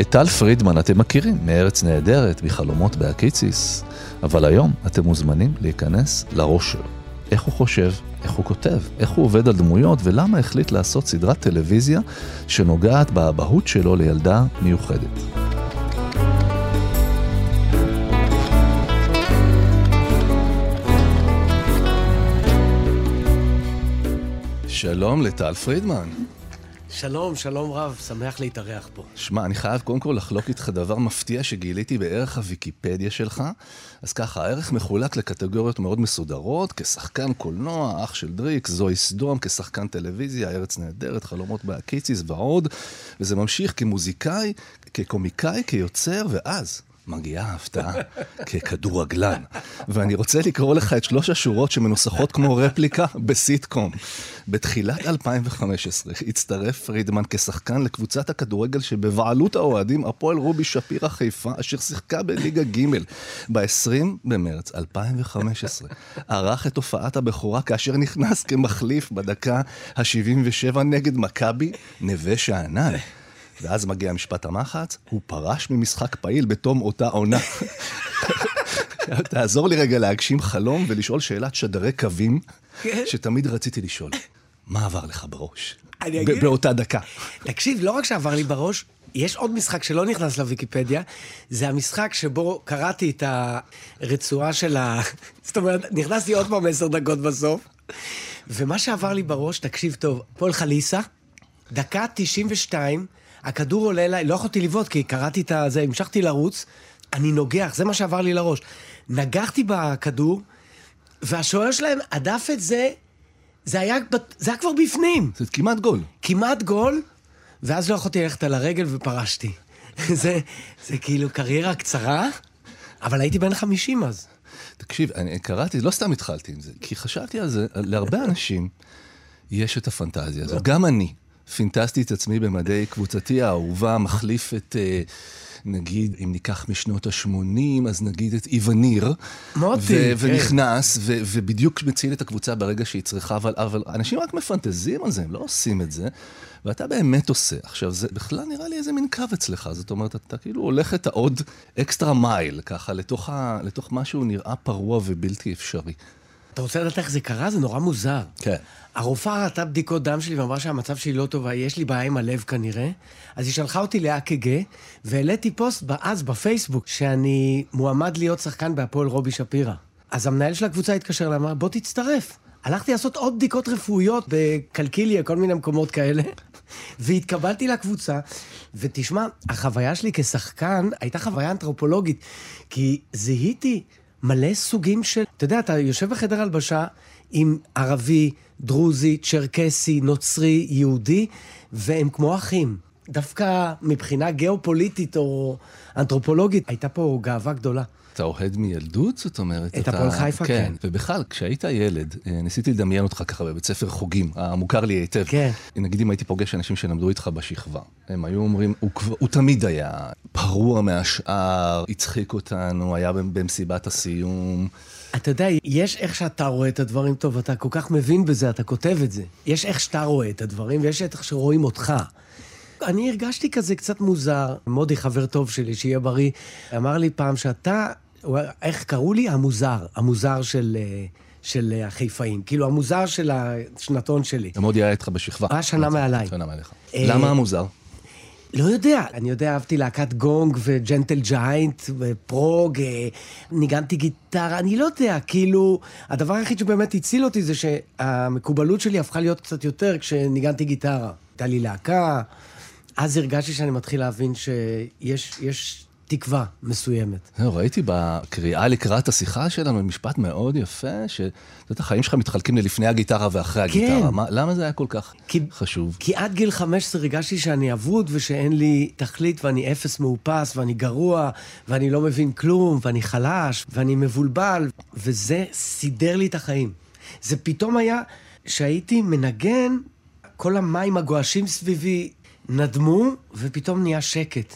את טל פרידמן אתם מכירים מארץ נהדרת, מחלומות בהקיציס, אבל היום אתם מוזמנים להיכנס לראש שלו. איך הוא חושב, איך הוא כותב, איך הוא עובד על דמויות ולמה החליט לעשות סדרת טלוויזיה שנוגעת באבהות שלו לילדה מיוחדת. שלום לטל פרידמן. שלום, שלום רב, שמח להתארח פה. שמע, אני חייב קודם כל לחלוק איתך דבר מפתיע שגיליתי בערך הוויקיפדיה שלך. אז ככה, הערך מחולק לקטגוריות מאוד מסודרות, כשחקן קולנוע, אח של דריק, זוהי סדום, כשחקן טלוויזיה, ארץ נהדרת, חלומות בהקיציס ועוד. וזה ממשיך כמוזיקאי, כקומיקאי, כיוצר, ואז מגיעה ההפתעה ככדורגלן. ואני רוצה לקרוא לך את שלוש השורות שמנוסחות כמו רפליקה בסיטקום. בתחילת 2015 הצטרף פרידמן כשחקן לקבוצת הכדורגל שבבעלות האוהדים הפועל רובי שפירא חיפה, אשר שיחקה בליגה ג' ב-20 במרץ 2015. ערך את הופעת הבכורה כאשר נכנס כמחליף בדקה ה-77 נגד מכבי נווה שאנן. ואז מגיע משפט המחץ, הוא פרש ממשחק פעיל בתום אותה עונה. תעזור לי רגע להגשים חלום ולשאול שאלת שדרי קווים, כן. שתמיד רציתי לשאול. מה עבר לך בראש? אני אגיד- באותה דקה. תקשיב, לא רק שעבר לי בראש, יש עוד משחק שלא נכנס לוויקיפדיה, זה המשחק שבו קראתי את הרצועה של ה... זאת אומרת, נכנסתי עוד פעם עשר דקות בסוף, ומה שעבר לי בראש, תקשיב טוב, פועל חליסה, דקה 92, הכדור עולה אליי, לא יכולתי לבעוט כי קראתי את הזה, המשכתי לרוץ, אני נוגח, זה מה שעבר לי לראש. נגחתי בכדור, והשוער שלהם הדף את זה, זה היה, זה היה כבר בפנים. זה כמעט גול. כמעט גול, ואז לא יכולתי ללכת על הרגל ופרשתי. זה, זה כאילו קריירה קצרה, אבל הייתי בן 50 אז. תקשיב, אני קראתי, לא סתם התחלתי עם זה, כי חשבתי על זה, להרבה אנשים יש את הפנטזיה הזאת. גם אני פינטזתי את עצמי במדי קבוצתי האהובה, מחליף את, אה, נגיד, אם ניקח משנות ה-80, אז נגיד את איווניר. מוטי, כן. ונכנס, ו- ובדיוק מציל את הקבוצה ברגע שהיא צריכה, אבל, אבל אנשים רק מפנטזים על זה, הם לא עושים את זה. ואתה באמת עושה. עכשיו, זה בכלל נראה לי איזה מין קו אצלך, זאת אומרת, אתה כאילו הולך את העוד אקסטרה מייל, ככה, לתוך, ה, לתוך משהו נראה פרוע ובלתי אפשרי. אתה רוצה לדעת איך זה קרה? זה נורא מוזר. כן. הרופאה ראתה בדיקות דם שלי ואמרה שהמצב שלי לא טובה, יש לי בעיה עם הלב כנראה. אז היא שלחה אותי לאק"ג, והעליתי פוסט אז בפייסבוק, שאני מועמד להיות שחקן בהפועל רובי שפירא. אז המנהל של הקבוצה התקשר אליי, אמר, בוא תצטרף. הלכתי לעשות עוד בדיקות רפואיות בקלקיליה, כל מיני מקומות כאלה, והתקבלתי לקבוצה. ותשמע, החוויה שלי כשחקן הייתה חוויה אנתרופולוגית, כי זיהיתי מלא סוגים של... אתה יודע, אתה יושב בחדר הלבשה עם ערבי, דרוזי, צ'רקסי, נוצרי, יהודי, והם כמו אחים. דווקא מבחינה גיאופוליטית או אנתרופולוגית, הייתה פה גאווה גדולה. אתה אוהד מילדות? זאת אומרת, את אתה... הפועל חיפה, כן. ובכלל, כשהיית ילד, אה, ניסיתי לדמיין אותך ככה בבית ספר חוגים, המוכר לי היטב. כן. נגיד אם הייתי פוגש אנשים שלמדו איתך בשכבה, הם היו אומרים, הוא, כבר, הוא תמיד היה פרוע מהשאר, הצחיק אותנו, היה במסיבת הסיום. אתה יודע, יש איך שאתה רואה את הדברים טוב, אתה כל כך מבין בזה, אתה כותב את זה. יש איך שאתה רואה את הדברים, ויש איך שרואים אותך. אני הרגשתי כזה קצת מוזר. מודי, חבר טוב שלי, שיהיה בריא, אמר לי פעם שאתה, איך קראו לי? המוזר. המוזר של, אה, של אה, החיפאים. כאילו, המוזר של השנתון שלי. מודי היה איתך בשכבה. היה שנה מעליי. שנה מעליך. אה, למה המוזר? לא יודע. אני יודע, אהבתי להקת גונג וג'נטל ג'יינט ופרוג, ניגנתי גיטרה, אני לא יודע, כאילו, הדבר היחיד שבאמת הציל אותי זה שהמקובלות שלי הפכה להיות קצת יותר כשניגנתי גיטרה. הייתה לי להקה, אז הרגשתי שאני מתחיל להבין שיש יש תקווה מסוימת. זהו, ראיתי בקריאה לקראת השיחה שלנו משפט מאוד יפה, שאתה יודע, החיים שלך מתחלקים ללפני הגיטרה ואחרי הגיטרה. כן. מה, למה זה היה כל כך כי- חשוב? כי עד גיל 15 הרגשתי שאני אבוד ושאין לי תכלית ואני אפס מאופס ואני גרוע ואני לא מבין כלום ואני חלש ואני מבולבל, וזה סידר לי את החיים. זה פתאום היה שהייתי מנגן, כל המים הגועשים סביבי נדמו ופתאום נהיה שקט.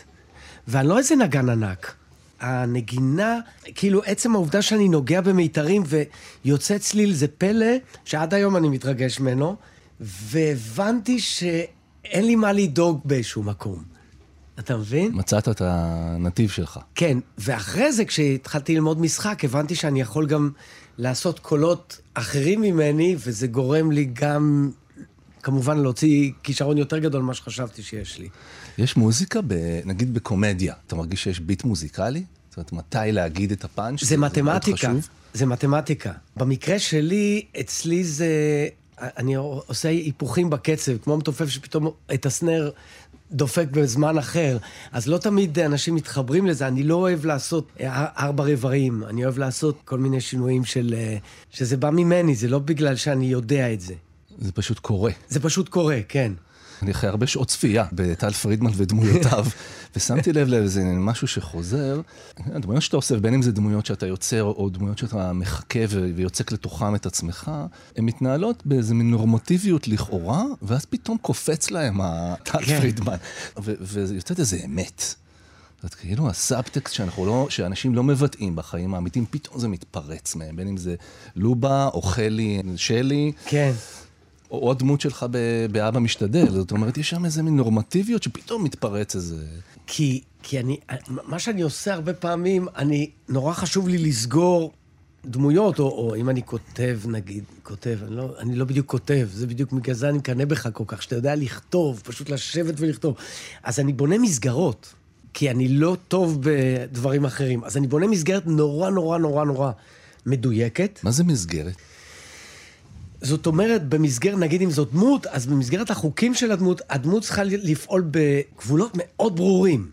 ואני לא איזה נגן ענק. הנגינה, כאילו עצם העובדה שאני נוגע במיתרים ויוצא צליל זה פלא שעד היום אני מתרגש ממנו, והבנתי שאין לי מה לדאוג באיזשהו מקום. אתה מבין? מצאת את הנתיב שלך. כן, ואחרי זה, כשהתחלתי ללמוד משחק, הבנתי שאני יכול גם לעשות קולות אחרים ממני, וזה גורם לי גם, כמובן, להוציא כישרון יותר גדול ממה שחשבתי שיש לי. יש מוזיקה, ב, נגיד בקומדיה, אתה מרגיש שיש ביט מוזיקלי? זאת אומרת, מתי להגיד את הפאנץ'? זה מאוד מתמטיקה. חשוב. זה מתמטיקה. במקרה שלי, אצלי זה... אני עושה היפוכים בקצב, כמו מתופף שפתאום את הסנר דופק בזמן אחר. אז לא תמיד אנשים מתחברים לזה. אני לא אוהב לעשות אה, ארבע רבעים, אני אוהב לעשות כל מיני שינויים של... אה, שזה בא ממני, זה לא בגלל שאני יודע את זה. זה פשוט קורה. זה פשוט קורה, כן. אני אחרי הרבה שעות צפייה בטל פרידמן ודמויותיו, ושמתי לב לאיזה משהו שחוזר. הדמויות שאתה עושה, בין אם זה דמויות שאתה יוצר, או דמויות שאתה מחכה ויוצק לתוכם את עצמך, הן מתנהלות באיזה מין נורמטיביות לכאורה, ואז פתאום קופץ להם הטל כן. פרידמן, ויוצאת איזה אמת. זאת כאילו הסאבטקסט שאנחנו לא, שאנשים לא מבטאים בחיים האמיתיים, פתאום זה מתפרץ מהם, בין אם זה לובה, או חלי, שלי, כן. או, או הדמות שלך ב- באבא משתדל. זאת אומרת, יש שם איזה מין נורמטיביות שפתאום מתפרץ איזה... כי, כי אני, מה שאני עושה הרבה פעמים, אני, נורא חשוב לי לסגור דמויות, או, או אם אני כותב, נגיד, כותב, אני לא, אני לא בדיוק כותב, זה בדיוק בגלל זה אני מקנא בך כל כך, שאתה יודע לכתוב, פשוט לשבת ולכתוב. אז אני בונה מסגרות, כי אני לא טוב בדברים אחרים. אז אני בונה מסגרת נורא נורא נורא נורא מדויקת. מה זה מסגרת? זאת אומרת, במסגרת, נגיד אם זאת דמות, אז במסגרת החוקים של הדמות, הדמות צריכה לפעול בגבולות מאוד ברורים,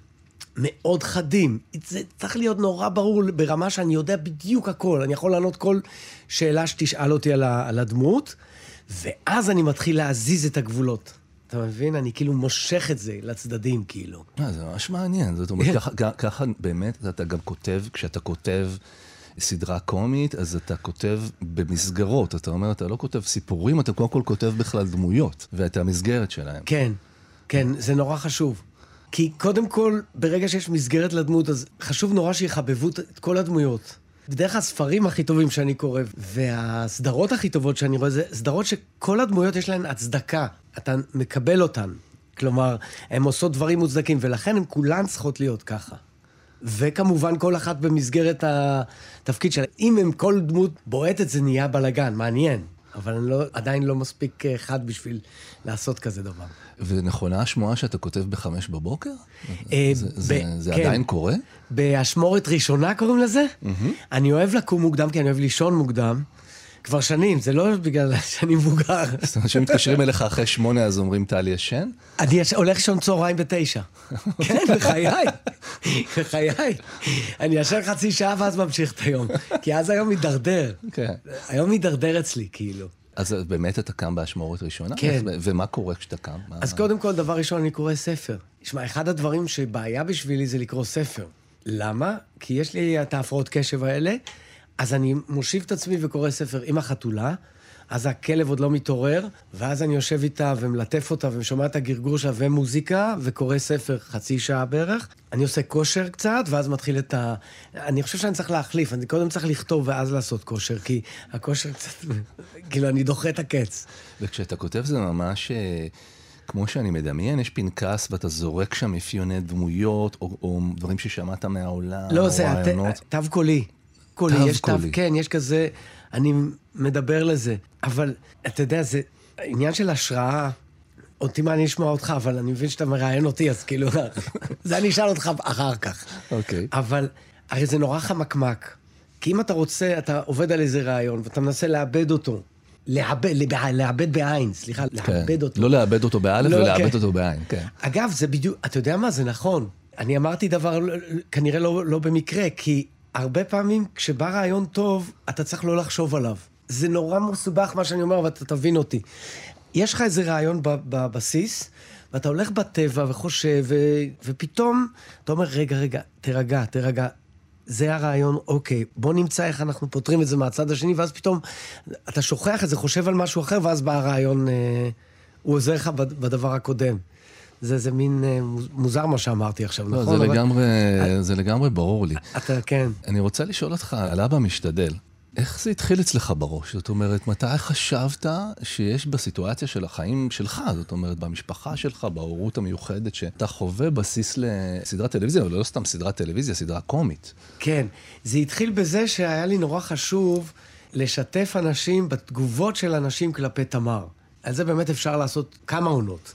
מאוד חדים. זה צריך להיות נורא ברור ברמה שאני יודע בדיוק הכל. אני יכול לענות כל שאלה שתשאל אותי על, ה, על הדמות, ואז אני מתחיל להזיז את הגבולות. אתה מבין? אני כאילו מושך את זה לצדדים, כאילו. אה, זה ממש מעניין. זאת אומרת, ככה, כ- ככה באמת אתה גם כותב, כשאתה כותב סדרה קומית, אז אתה כותב במסגרות. אתה אומר, אתה לא כותב סיפורים, אתה קודם כל כותב בכלל דמויות, ואת המסגרת שלהם. כן, כן, זה נורא חשוב. כי קודם כל, ברגע שיש מסגרת לדמות, אז חשוב נורא שיחבבו את כל הדמויות. בדרך כלל הספרים הכי טובים שאני קורא, והסדרות הכי טובות שאני רואה, זה סדרות שכל הדמויות יש להן הצדקה. אתה מקבל אותן. כלומר, הן עושות דברים מוצדקים, ולכן הן כולן צריכות להיות ככה. וכמובן, כל אחת במסגרת התפקיד שלה. אם הם כל דמות בועטת, זה נהיה בלאגן, מעניין. אבל אני לא, עדיין לא מספיק אה, חד בשביל לעשות כזה דבר. ונכונה השמועה שאתה כותב בחמש בבוקר? אה, זה, ב- זה, זה כן. עדיין קורה? באשמורת ראשונה קוראים לזה. אני אוהב לקום מוקדם, כי אני אוהב לישון מוקדם. כבר שנים, זה לא בגלל שאני מבוגר. זאת אומרת, כשהם מתקשרים אליך אחרי שמונה, אז אומרים, טל ישן? אני הולך לישון צהריים בתשע. כן, בחיי. בחיי. אני ישן חצי שעה ואז ממשיך את היום. כי אז היום מידרדר. כן. היום מידרדר אצלי, כאילו. אז באמת אתה קם באשמורת ראשונה? כן. ומה קורה כשאתה קם? אז קודם כל, דבר ראשון, אני קורא ספר. תשמע, אחד הדברים שבעיה בשבילי זה לקרוא ספר. למה? כי יש לי את ההפרעות קשב האלה, אז אני מושיב את עצמי וקורא ספר עם החתולה, אז הכלב עוד לא מתעורר, ואז אני יושב איתה ומלטף אותה ושומע את הגרגור שלה ומוזיקה, וקורא ספר חצי שעה בערך. אני עושה כושר קצת, ואז מתחיל את ה... אני חושב שאני צריך להחליף, אני קודם צריך לכתוב ואז לעשות כושר, כי הכושר קצת... כאילו, אני דוחה את הקץ. וכשאתה כותב זה ממש, אה, כמו שאני מדמיין, יש פנקס ואתה זורק שם אפיוני דמויות, או, או דברים ששמעת מהעולם, לא, או זה הת- רעיונות. תו קולי. קולי, תו יש תו, קולי. כן, יש כזה, אני מדבר לזה. אבל, אתה יודע, זה עניין של השראה. אותי מעניין לשמוע אותך, אבל אני מבין שאתה מראיין אותי, אז כאילו, זה אני אשאל אותך אחר כך. אוקיי. אבל, הרי זה נורא חמקמק. כי אם אתה רוצה, אתה עובד על איזה רעיון, ואתה מנסה לאבד אותו. לאבד, לאבד בעין, סליחה, כן. לאבד אותו. לא לאבד אותו באלף לא, ולאבד כן. אותו בעין, כן. אגב, זה בדיוק, אתה יודע מה? זה נכון. אני אמרתי דבר כנראה לא, לא במקרה, כי הרבה פעמים כשבא רעיון טוב, אתה צריך לא לחשוב עליו. זה נורא מסובך מה שאני אומר, ואתה תבין אותי. יש לך איזה רעיון בבסיס, ואתה הולך בטבע וחושב, ו... ופתאום אתה אומר, רגע, רגע, תירגע, תירגע. זה הרעיון, אוקיי, בוא נמצא איך אנחנו פותרים את זה מהצד השני, ואז פתאום אתה שוכח את זה, חושב על משהו אחר, ואז בא הרעיון, אה, הוא עוזר לך בד- בדבר הקודם. זה, זה מין אה, מוזר מה שאמרתי עכשיו, לא, נכון? זה אבל- לגמרי, זה לגמרי ברור לי. אתה, כן. אני רוצה לשאול אותך על אבא משתדל. איך זה התחיל אצלך בראש? זאת אומרת, מתי חשבת שיש בסיטואציה של החיים שלך, זאת אומרת, במשפחה שלך, בהורות המיוחדת, שאתה חווה בסיס לסדרת טלוויזיה, אבל לא סתם סדרת טלוויזיה, סדרה קומית. כן. זה התחיל בזה שהיה לי נורא חשוב לשתף אנשים בתגובות של אנשים כלפי תמר. על זה באמת אפשר לעשות כמה עונות.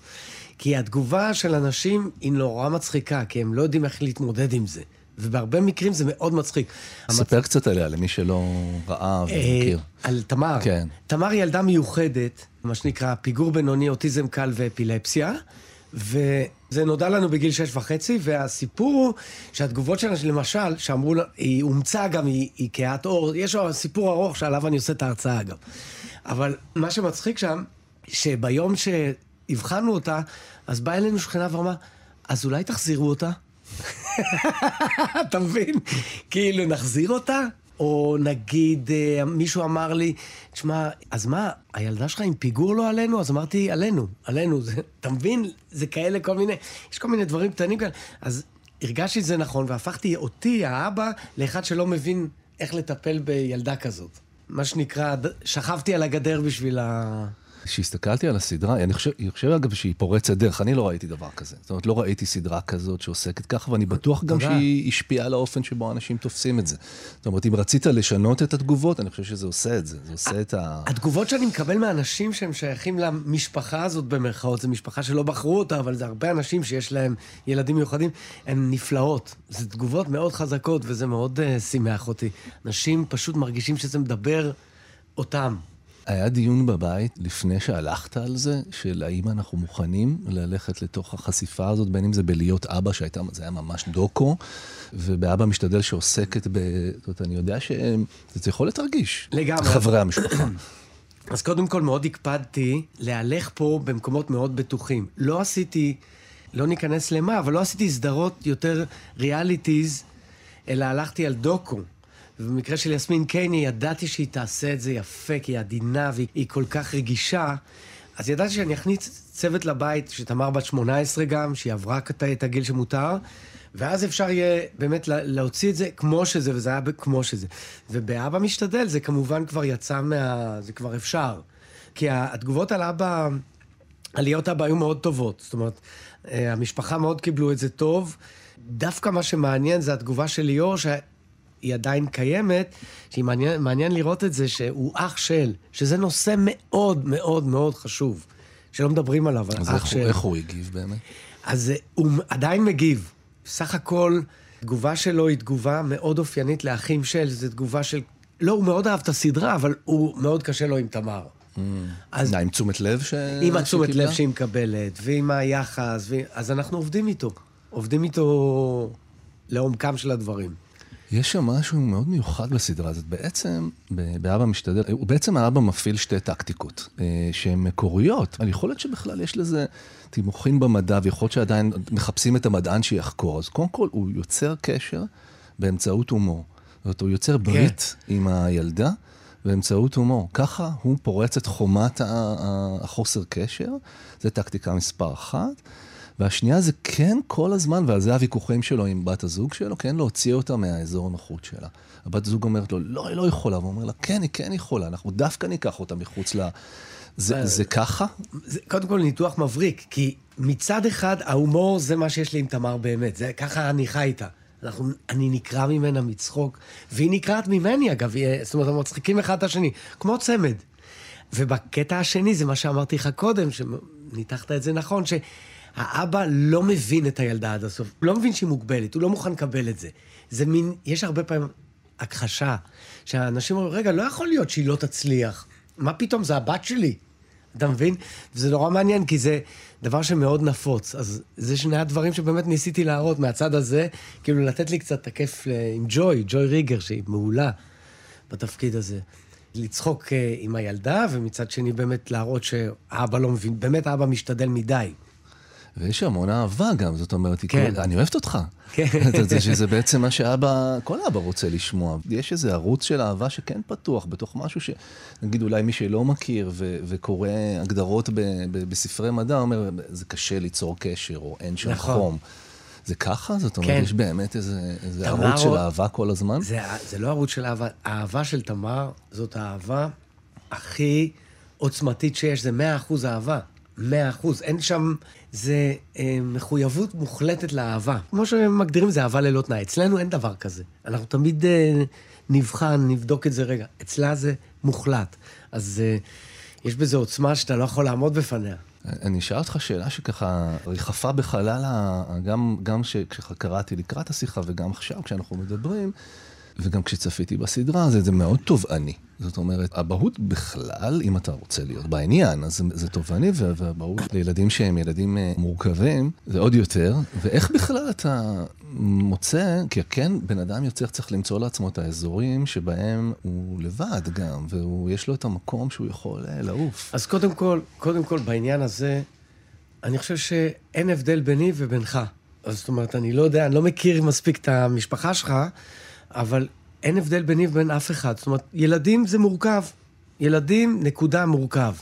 כי התגובה של אנשים היא נורא מצחיקה, כי הם לא יודעים איך להתמודד עם זה. ובהרבה מקרים זה מאוד מצחיק. ספר קצת עליה, למי שלא ראה ומכיר. אה, על תמר. כן. תמר היא ילדה מיוחדת, מה שנקרא פיגור בינוני, אוטיזם קל ואפילפסיה, וזה נודע לנו בגיל שש וחצי, והסיפור הוא שהתגובות שלה, למשל, שאמרו לה, היא אומצה גם, היא, היא כהת עור, יש לו סיפור ארוך שעליו אני עושה את ההרצאה גם. אבל מה שמצחיק שם, שביום שהבחנו אותה, אז באה אלינו שכנה ואמרה, אז אולי תחזירו אותה? אתה מבין? כאילו, נחזיר אותה? או נגיד, אה, מישהו אמר לי, תשמע, אז מה, הילדה שלך עם פיגור לא עלינו? אז אמרתי, עלינו, עלינו. זה, אתה מבין? זה כאלה כל מיני, יש כל מיני דברים קטנים כאלה. אז הרגשתי שזה נכון, והפכתי אותי, האבא, לאחד שלא מבין איך לטפל בילדה כזאת. מה שנקרא, שכבתי על הגדר בשביל ה... כשהסתכלתי על הסדרה, אני חושב, אני חושב אגב שהיא פורצת דרך, אני לא ראיתי דבר כזה. זאת אומרת, לא ראיתי סדרה כזאת שעוסקת ככה, ואני בטוח גם. שהיא השפיעה על האופן שבו אנשים תופסים את זה. זאת אומרת, אם רצית לשנות את התגובות, אני חושב שזה עושה את זה. זה עושה את ה... התגובות שאני מקבל מאנשים שהם שייכים למשפחה הזאת במרכאות, זו משפחה שלא בחרו אותה, אבל זה הרבה אנשים שיש להם ילדים מיוחדים, הן נפלאות. זה תגובות מאוד חזקות, וזה מאוד uh, שימח אותי. אנשים פשוט מרגישים שזה מדבר אותם. היה דיון בבית לפני שהלכת על זה, של האם אנחנו מוכנים ללכת לתוך החשיפה הזאת, בין אם זה בלהיות אבא, שהייתה, זה היה ממש דוקו, ובאבא משתדל שעוסקת ב... זאת אומרת, אני יודע שזה יכול להיות רגיש. לגמרי. חברי המשפחה. אז קודם כל מאוד הקפדתי להלך פה במקומות מאוד בטוחים. לא עשיתי, לא ניכנס למה, אבל לא עשיתי סדרות יותר ריאליטיז, אלא הלכתי על דוקו. ובמקרה של יסמין קייני, ידעתי שהיא תעשה את זה יפה, כי היא עדינה והיא כל כך רגישה. אז ידעתי שאני אכניס צוות לבית, שתמר בת 18 גם, שהיא עברה את- הגיל שמותר, ואז אפשר יהיה באמת לה- להוציא את זה כמו שזה, וזה היה כמו שזה. ובאבא משתדל, זה כמובן כבר יצא מה... זה כבר אפשר. כי התגובות על אבא, על להיות אבא היו מאוד טובות. זאת אומרת, אה, המשפחה מאוד קיבלו את זה טוב. דווקא מה שמעניין זה התגובה של ליאור, שהיא עדיין קיימת, שהיא מעניין, מעניין לראות את זה, שהוא אח של, שזה נושא מאוד מאוד מאוד חשוב, שלא מדברים עליו, אז אח איך, של. הוא, איך הוא הגיב באמת? אז אה, הוא עדיין מגיב. סך הכל, תגובה שלו היא תגובה מאוד אופיינית לאחים של, זו תגובה של... לא, הוא מאוד אהב את הסדרה, אבל הוא מאוד קשה לו עם תמר. אז מה, עם תשומת לב ש... עם התשומת? לב שהיא מקבלת, ועם היחס, ו... אז אנחנו עובדים איתו. עובדים איתו לעומקם של הדברים. יש שם משהו מאוד מיוחד בסדרה הזאת. בעצם, באבא משתדל, הוא בעצם האבא מפעיל שתי טקטיקות, אה, שהן מקוריות, אבל יכול להיות שבכלל יש לזה תימוכין במדע, ויכול להיות שעדיין מחפשים את המדען שיחקור. אז קודם כל, הוא יוצר קשר באמצעות הומור. זאת אומרת, הוא יוצר ברית עם הילדה באמצעות הומור. ככה הוא פורץ את חומת החוסר קשר, זו טקטיקה מספר אחת. והשנייה זה כן כל הזמן, ועל זה הוויכוחים שלו עם בת הזוג שלו, כן להוציא אותה מהאזור הנוחות שלה. הבת זוג אומרת לו, לא, היא לא יכולה, והוא אומר לה, כן, היא כן יכולה, אנחנו דווקא ניקח אותה מחוץ ל... זה, זה ככה? זה קודם כל ניתוח מבריק, כי מצד אחד, ההומור זה מה שיש לי עם תמר באמת, זה ככה אני חי איתה. אנחנו, אני נקרע ממנה מצחוק, והיא נקרעת ממני אגב, היא- זאת אומרת, אנחנו מצחיקים אחד את השני, כמו צמד. ובקטע השני, זה מה שאמרתי לך קודם, שניתחת את זה נכון, שהאבא לא מבין את הילדה עד הסוף, הוא לא מבין שהיא מוגבלת, הוא לא מוכן לקבל את זה. זה מין, יש הרבה פעמים הכחשה, שהאנשים אומרים, רגע, לא יכול להיות שהיא לא תצליח. מה פתאום, זה הבת שלי. אתה מבין? וזה נורא מעניין, כי זה דבר שמאוד נפוץ. אז זה שני הדברים שבאמת ניסיתי להראות מהצד הזה, כאילו לתת לי קצת תקף ל- עם ג'וי, ג'וי ריגר, שהיא מעולה בתפקיד הזה. לצחוק אה, עם הילדה, ומצד שני באמת להראות שהאבא לא מבין, באמת האבא משתדל מדי. ויש המון אהבה גם, זאת אומרת, היא כן. כל- אני אוהבת אותך. כן. יודע שזה בעצם מה שאבא, כל אבא רוצה לשמוע. יש איזה ערוץ של אהבה שכן פתוח, בתוך משהו ש... נגיד אולי מי שלא מכיר ו- וקורא הגדרות ב- ב- בספרי מדע, אומר, זה קשה ליצור קשר, או אין שם נכון. חום. זה ככה? זאת אומרת, כן. יש באמת איזה, איזה ערוץ של אהבה כל הזמן? זה, זה לא ערוץ של אהבה, האהבה של תמר זאת האהבה הכי עוצמתית שיש, זה מאה אחוז אהבה. מאה אחוז. אין שם, זה אה, מחויבות מוחלטת לאהבה. כמו שמגדירים זה אהבה ללא תנאי. אצלנו אין דבר כזה. אנחנו תמיד אה, נבחן, נבדוק את זה רגע. אצלה זה מוחלט. אז אה, יש בזה עוצמה שאתה לא יכול לעמוד בפניה. אני אשאל אותך שאלה שככה ריחפה בחלל, גם, גם כשקראתי לקראת השיחה וגם עכשיו כשאנחנו מדברים, וגם כשצפיתי בסדרה, זה, זה מאוד תובעני. זאת אומרת, אבהות בכלל, אם אתה רוצה להיות בעניין, אז זה, תובעני, והאבהות לילדים שהם ילדים אה, מורכבים, זה עוד יותר. ואיך בכלל אתה מוצא, כי כן, בן אדם יוצר צריך למצוא לעצמו את האזורים שבהם הוא לבד גם, ויש לו את המקום שהוא יכול אה, לעוף. אז קודם כל, קודם כל, בעניין הזה, אני חושב שאין הבדל ביני ובינך. זאת אומרת, אני לא יודע, אני לא מכיר מספיק את המשפחה שלך, אבל אין הבדל ביני ובין אף אחד. זאת אומרת, ילדים זה מורכב. ילדים, נקודה, מורכב.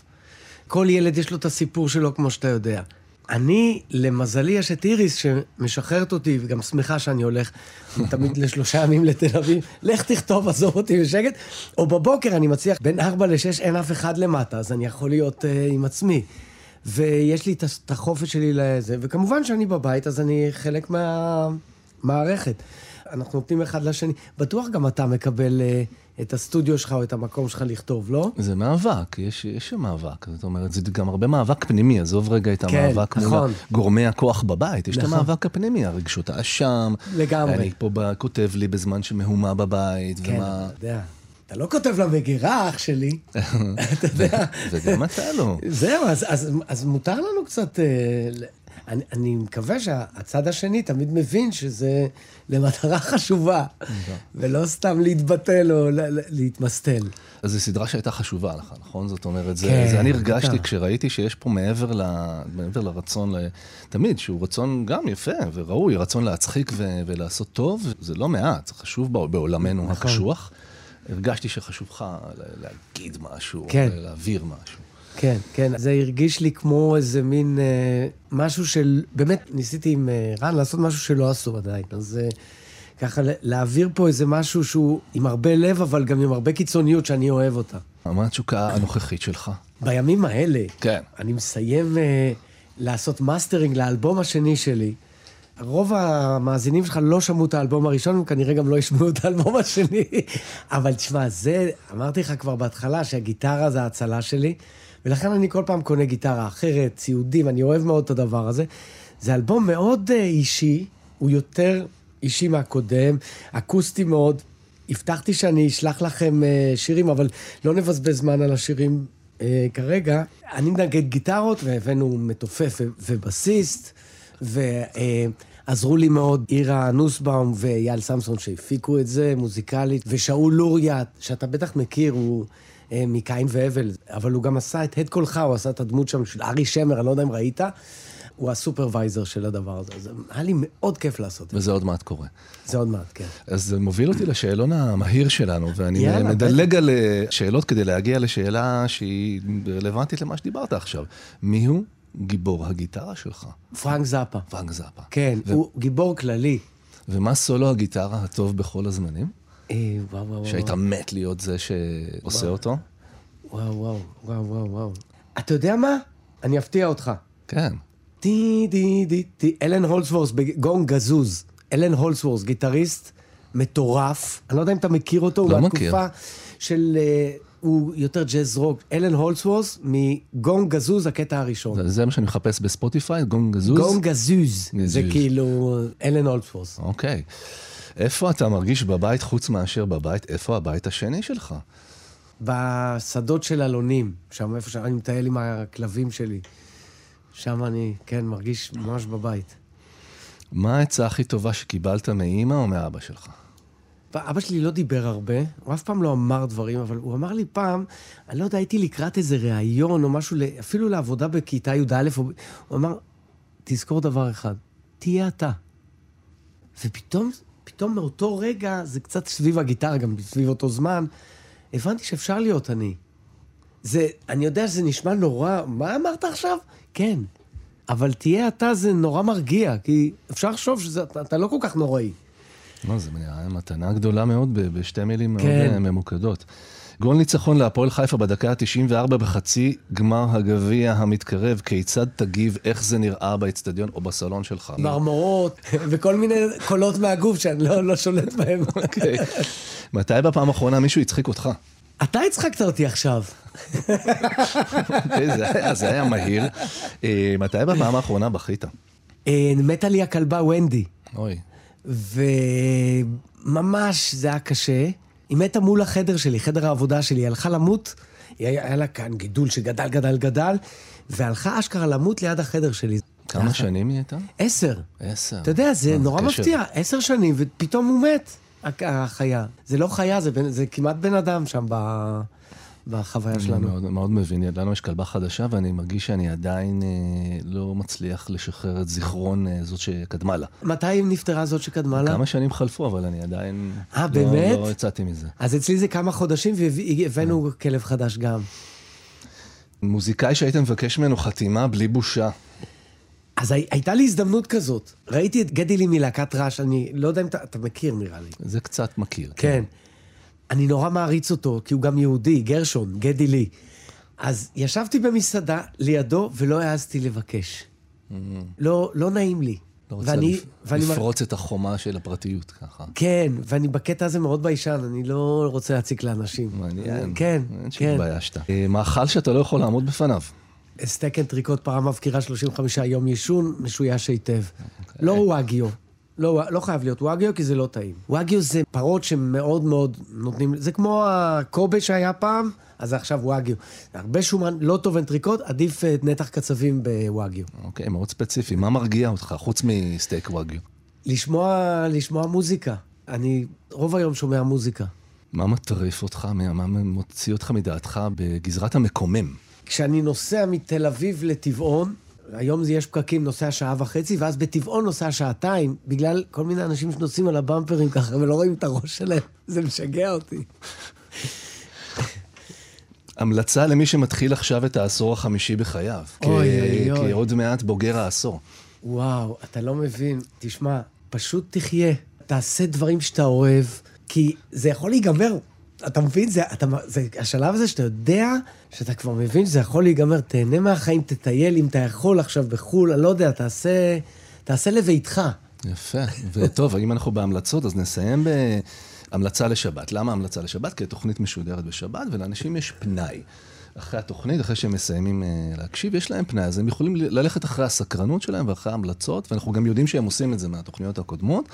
כל ילד יש לו את הסיפור שלו, כמו שאתה יודע. אני, למזלי, יש את איריס שמשחררת אותי, וגם שמחה שאני הולך תמיד לשלושה ימים לתל אביב. לך תכתוב, עזוב אותי בשקט. או בבוקר אני מצליח, בין ארבע לשש אין אף אחד למטה, אז אני יכול להיות uh, עם עצמי. ויש לי את החופש שלי לזה, וכמובן שאני בבית, אז אני חלק מהמערכת. אנחנו נותנים אחד לשני. בטוח גם אתה מקבל uh, את הסטודיו שלך או את המקום שלך לכתוב, לא? זה מאבק, יש, יש שם מאבק. זאת אומרת, זה גם הרבה מאבק פנימי, עזוב רגע את כן, המאבק מול נכון. גורמי הכוח בבית. יש את נכון. המאבק הפנימי, הרגשות האשם. לגמרי. אני פה ב- כותב לי בזמן שמהומה בבית, כן, ומה... אתה יודע. אתה לא כותב למגירה, אח שלי. אתה יודע. וגם אתה לא. זהו, אז, אז, אז מותר לנו קצת... ל- אני, אני מקווה שהצד השני תמיד מבין שזה למטרה חשובה, ולא סתם להתבטל או ל- ל- להתמסטל. אז זו סדרה שהייתה חשובה לך, נכון? זאת אומרת, זה, כן, זה אני הרגשתי. כשראיתי שיש פה מעבר, ל, מעבר לרצון, ל, תמיד, שהוא רצון גם יפה וראוי, רצון להצחיק ו, ולעשות טוב, זה לא מעט, זה חשוב בע- בעולמנו נכון. הקשוח. הרגשתי שחשוב לך לה- להגיד משהו, כן. להעביר משהו. כן, כן, זה הרגיש לי כמו איזה מין אה, משהו של... באמת, ניסיתי עם אה, רן לעשות משהו שלא עשו עדיין. אז אה, ככה להעביר פה איזה משהו שהוא עם הרבה לב, אבל גם עם הרבה קיצוניות שאני אוהב אותה. מה התשוקה הנוכחית שלך? בימים האלה, כן. אני מסיים אה, לעשות מאסטרינג לאלבום השני שלי. רוב המאזינים שלך לא שמעו את האלבום הראשון, הם כנראה גם לא ישמעו את האלבום השני. אבל תשמע, זה, אמרתי לך כבר בהתחלה שהגיטרה זה ההצלה שלי, ולכן אני כל פעם קונה גיטרה אחרת, ציודים, אני אוהב מאוד את הדבר הזה. זה אלבום מאוד אה, אישי, הוא יותר אישי מהקודם, אקוסטי מאוד. הבטחתי שאני אשלח לכם אה, שירים, אבל לא נבזבז זמן על השירים אה, כרגע. אני מנגד גיטרות, והבאנו מתופף ובסיסט, ועזרו לי מאוד אירה נוסבאום ואייל סמסון שהפיקו את זה מוזיקלית, ושאול לוריה, שאתה בטח מכיר, הוא מקין והבל, אבל הוא גם עשה את הד קולך, הוא עשה את הדמות שם של ארי שמר, אני לא יודע אם ראית. הוא הסופרוויזר של הדבר הזה. אז היה לי מאוד כיף לעשות את זה. וזה עוד מעט קורה. זה עוד מעט, כן. אז זה מוביל אותי לשאלון המהיר שלנו, ואני יאללה, מדלג על אה, שאלות כדי להגיע לשאלה שהיא רלוונטית למה שדיברת עכשיו. מיהו גיבור הגיטרה שלך? פרנק זאפה. פרנק זאפה. כן, ו- הוא גיבור כללי. ומה סולו הגיטרה הטוב בכל הזמנים? אה, וואו, וואו, וואו. שהיית מת להיות זה שעושה אותו? וואו, וואו, וואו, וואו, וואו. אתה יודע מה? אני אפתיע אותך. כן. טי די די טי, אלן הולסוורס ב Gong Gazeuse. אלן הולסוורס, גיטריסט מטורף. אני לא יודע אם אתה מכיר אותו, לא הוא. מהתקופה של... אה, הוא יותר ג'אז רוק. אלן הולסוורס מ Gong Gazeuse, הקטע הראשון. זה- זה מה שאני מחפש בספוטיפיי, Gong Gazeuse? Gong Gazeuse. זה Gazeuse. כאילו אלן הולסוורס. אוקיי. איפה אתה מרגיש בבית חוץ מאשר בבית? איפה הבית השני שלך? בשדות של אלונים, שם איפה שאני מטייל עם הכלבים שלי. שם אני, כן, מרגיש ממש בבית. מה העצה הכי טובה שקיבלת מאימא או מאבא שלך? אבא שלי לא דיבר הרבה, הוא אף פעם לא אמר דברים, אבל הוא אמר לי פעם, אני לא יודע, הייתי לקראת איזה ראיון או משהו, אפילו לעבודה בכיתה י"א, הוא אמר, תזכור דבר אחד, תהיה אתה. ופתאום, פתאום מאותו רגע, זה קצת סביב הגיטרה, גם סביב אותו זמן, הבנתי שאפשר להיות אני. זה, אני יודע שזה נשמע נורא, מה אמרת עכשיו? כן. אבל תהיה אתה, זה נורא מרגיע, כי אפשר לחשוב שאתה לא כל כך נוראי. לא, זו מתנה גדולה מאוד בשתי מילים כן. מאוד אה, ממוקדות. גול ניצחון להפועל חיפה בדקה ה-94 בחצי גמר הגביע המתקרב. כיצד תגיב, איך זה נראה באצטדיון או בסלון שלך? מרמורות וכל מיני קולות מהגוף שאני לא, לא שולט בהם. אוקיי. מתי בפעם האחרונה מישהו הצחיק אותך? אתה הצחקת אותי עכשיו. אוקיי, זה, היה, זה היה מהיר. אה, מתי בפעם האחרונה בכית? אה, מתה לי הכלבה ונדי. אוי. וממש זה היה קשה. היא מתה מול החדר שלי, חדר העבודה שלי, היא הלכה למות, היה לה כאן גידול שגדל, גדל, גדל, והלכה אשכרה למות ליד החדר שלי. כמה שנים היא הייתה? עשר. עשר. אתה יודע, זה נורא מפתיע, עשר שנים, ופתאום הוא מת, החיה. זה לא חיה, זה, זה כמעט בן אדם שם ב... בחוויה שלנו. מאוד, מאוד מבין, לנו יש כלבה חדשה ואני מרגיש שאני עדיין אה, לא מצליח לשחרר את זיכרון אה, זאת שקדמה לה. מתי נפטרה זאת שקדמה לה? כמה שנים חלפו, אבל אני עדיין 아, לא, באמת? לא יצאתי מזה. אז אצלי זה כמה חודשים והבאנו כלב חדש גם. מוזיקאי שהיית מבקש ממנו חתימה בלי בושה. אז הי, הייתה לי הזדמנות כזאת. ראיתי את גדי לי מלהקת רעש, אני לא יודע אם אתה, אתה מכיר נראה לי. זה קצת מכיר. כן. כן. אני נורא מעריץ אותו, כי הוא גם יהודי, גרשון, גדי לי. אז ישבתי במסעדה לידו ולא העזתי לבקש. Mm-hmm. לא, לא נעים לי. לא רוצה ואני, לפ... ואני לפרוץ מ... את החומה של הפרטיות ככה. כן, ואני בקטע הזה מאוד ביישן, אני לא רוצה להציק לאנשים. מעניין. כן, אין כן. שהתביישת. מאכל שאתה לא יכול לעמוד בפניו. סטייק אנטריקוט פרה מבכירה 35 יום יישון, משויש היטב. Okay. אוקיי. לא וואגיו. לא, לא חייב להיות וואגיו, כי זה לא טעים. וואגיו זה פרות שמאוד מאוד נותנים, זה כמו הקובי שהיה פעם, אז זה עכשיו וואגיו. הרבה שומן, לא טוב אנטריקוט, עדיף אה, נתח קצבים בוואגיו. אוקיי, מאוד ספציפי. מה מרגיע אותך, חוץ מסטייק וואגיו? לשמוע, לשמוע מוזיקה. אני רוב היום שומע מוזיקה. מה מטריף אותך, מה מוציא אותך מדעתך בגזרת המקומם? כשאני נוסע מתל אביב לטבעון, היום יש פקקים, נוסע שעה וחצי, ואז בטבעון נוסע שעתיים, בגלל כל מיני אנשים שנוסעים על הבמפרים ככה ולא רואים את הראש שלהם. זה משגע אותי. המלצה למי שמתחיל עכשיו את העשור החמישי בחייו. אוי אוי אוי. כי עוד מעט בוגר העשור. וואו, אתה לא מבין. תשמע, פשוט תחיה. תעשה דברים שאתה אוהב, כי זה יכול להיגמר אתה מבין? זה, אתה, זה השלב הזה שאתה יודע, שאתה כבר מבין שזה יכול להיגמר, תהנה מהחיים, תטייל אם אתה יכול עכשיו בחו"ל, אני לא יודע, תעשה, תעשה לביתך. יפה, וטוב, אם אנחנו בהמלצות, אז נסיים בהמלצה לשבת. למה המלצה לשבת? כי התוכנית משודרת בשבת, ולאנשים יש פנאי. אחרי התוכנית, אחרי שהם מסיימים uh, להקשיב, יש להם פנאי, אז הם יכולים ללכת אחרי הסקרנות שלהם ואחרי ההמלצות, ואנחנו גם יודעים שהם עושים את זה מהתוכניות הקודמות.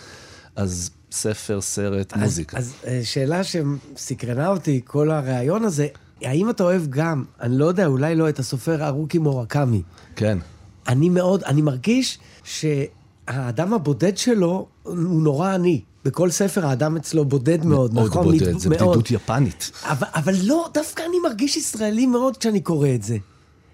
אז ספר, סרט, אז, מוזיקה. אז אה, שאלה שסקרנה אותי, כל הריאיון הזה, האם אתה אוהב גם, אני לא יודע, אולי לא, את הסופר ארוכי מורקמי? כן. אני מאוד, אני מרגיש שהאדם הבודד שלו הוא נורא עני. בכל ספר האדם אצלו בודד מאוד, מאוד נכון? מאוד בודד, זה בדידות יפנית. אבל, אבל לא, דווקא אני מרגיש ישראלי מאוד כשאני קורא את זה.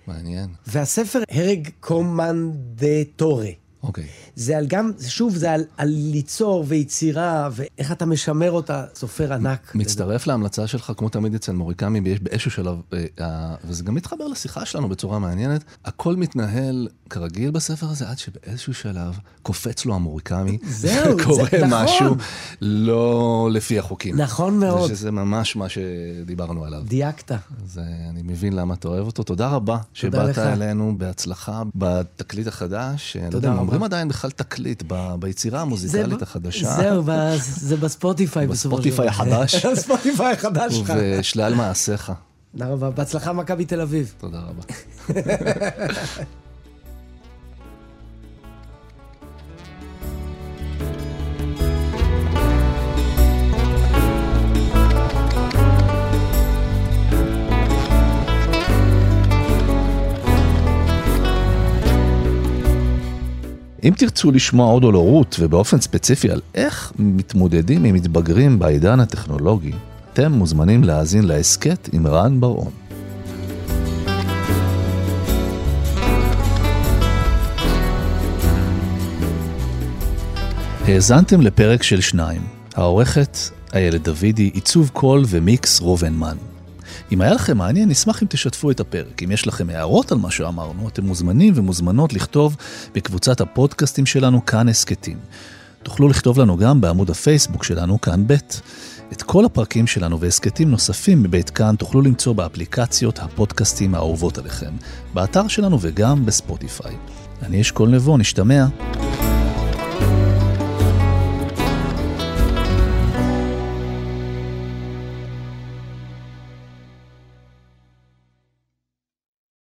מעניין. והספר הרג קומנדטורה. אוקיי. Okay. זה על גם, שוב, זה על, על ליצור ויצירה, ואיך אתה משמר אותה, סופר ענק. מצטרף לזה. להמלצה שלך, כמו תמיד אצל מוריקמי, יש באיזשהו שלב, אה, וזה גם מתחבר לשיחה שלנו בצורה מעניינת, הכל מתנהל כרגיל בספר הזה, עד שבאיזשהו שלב קופץ לו המוריקמי, זהו, קורה זה, נכון. משהו לא לפי החוקים. נכון מאוד. שזה ממש מה שדיברנו עליו. דייקת. אז אני מבין למה אתה אוהב אותו. תודה רבה שבאת אלינו, בהצלחה בתקליט החדש. תודה רבה. אומרים עדיין בכלל תקליט ביצירה המוזיקלית החדשה. זהו, זה בספוטיפיי בסופו של דבר. בספוטיפיי החדש. בספוטיפיי החדש שלך. ובשלל מעשיך. תודה רבה. בהצלחה מכבי תל אביב. תודה רבה. תרצו לשמוע עוד על הורות, ובאופן ספציפי על איך מתמודדים עם מתבגרים בעידן הטכנולוגי, אתם מוזמנים להאזין להסכת עם רן בר-און. האזנתם לפרק של שניים. העורכת איילת דוידי, עיצוב קול ומיקס רובנמן. אם היה לכם מעניין, נשמח אם תשתפו את הפרק. אם יש לכם הערות על מה שאמרנו, אתם מוזמנים ומוזמנות לכתוב בקבוצת הפודקאסטים שלנו כאן הסכתים. תוכלו לכתוב לנו גם בעמוד הפייסבוק שלנו כאן ב'. את כל הפרקים שלנו והסכתים נוספים מבית כאן תוכלו למצוא באפליקציות הפודקאסטים האהובות עליכם, באתר שלנו וגם בספוטיפיי. אני אשכול נבו, נשתמע.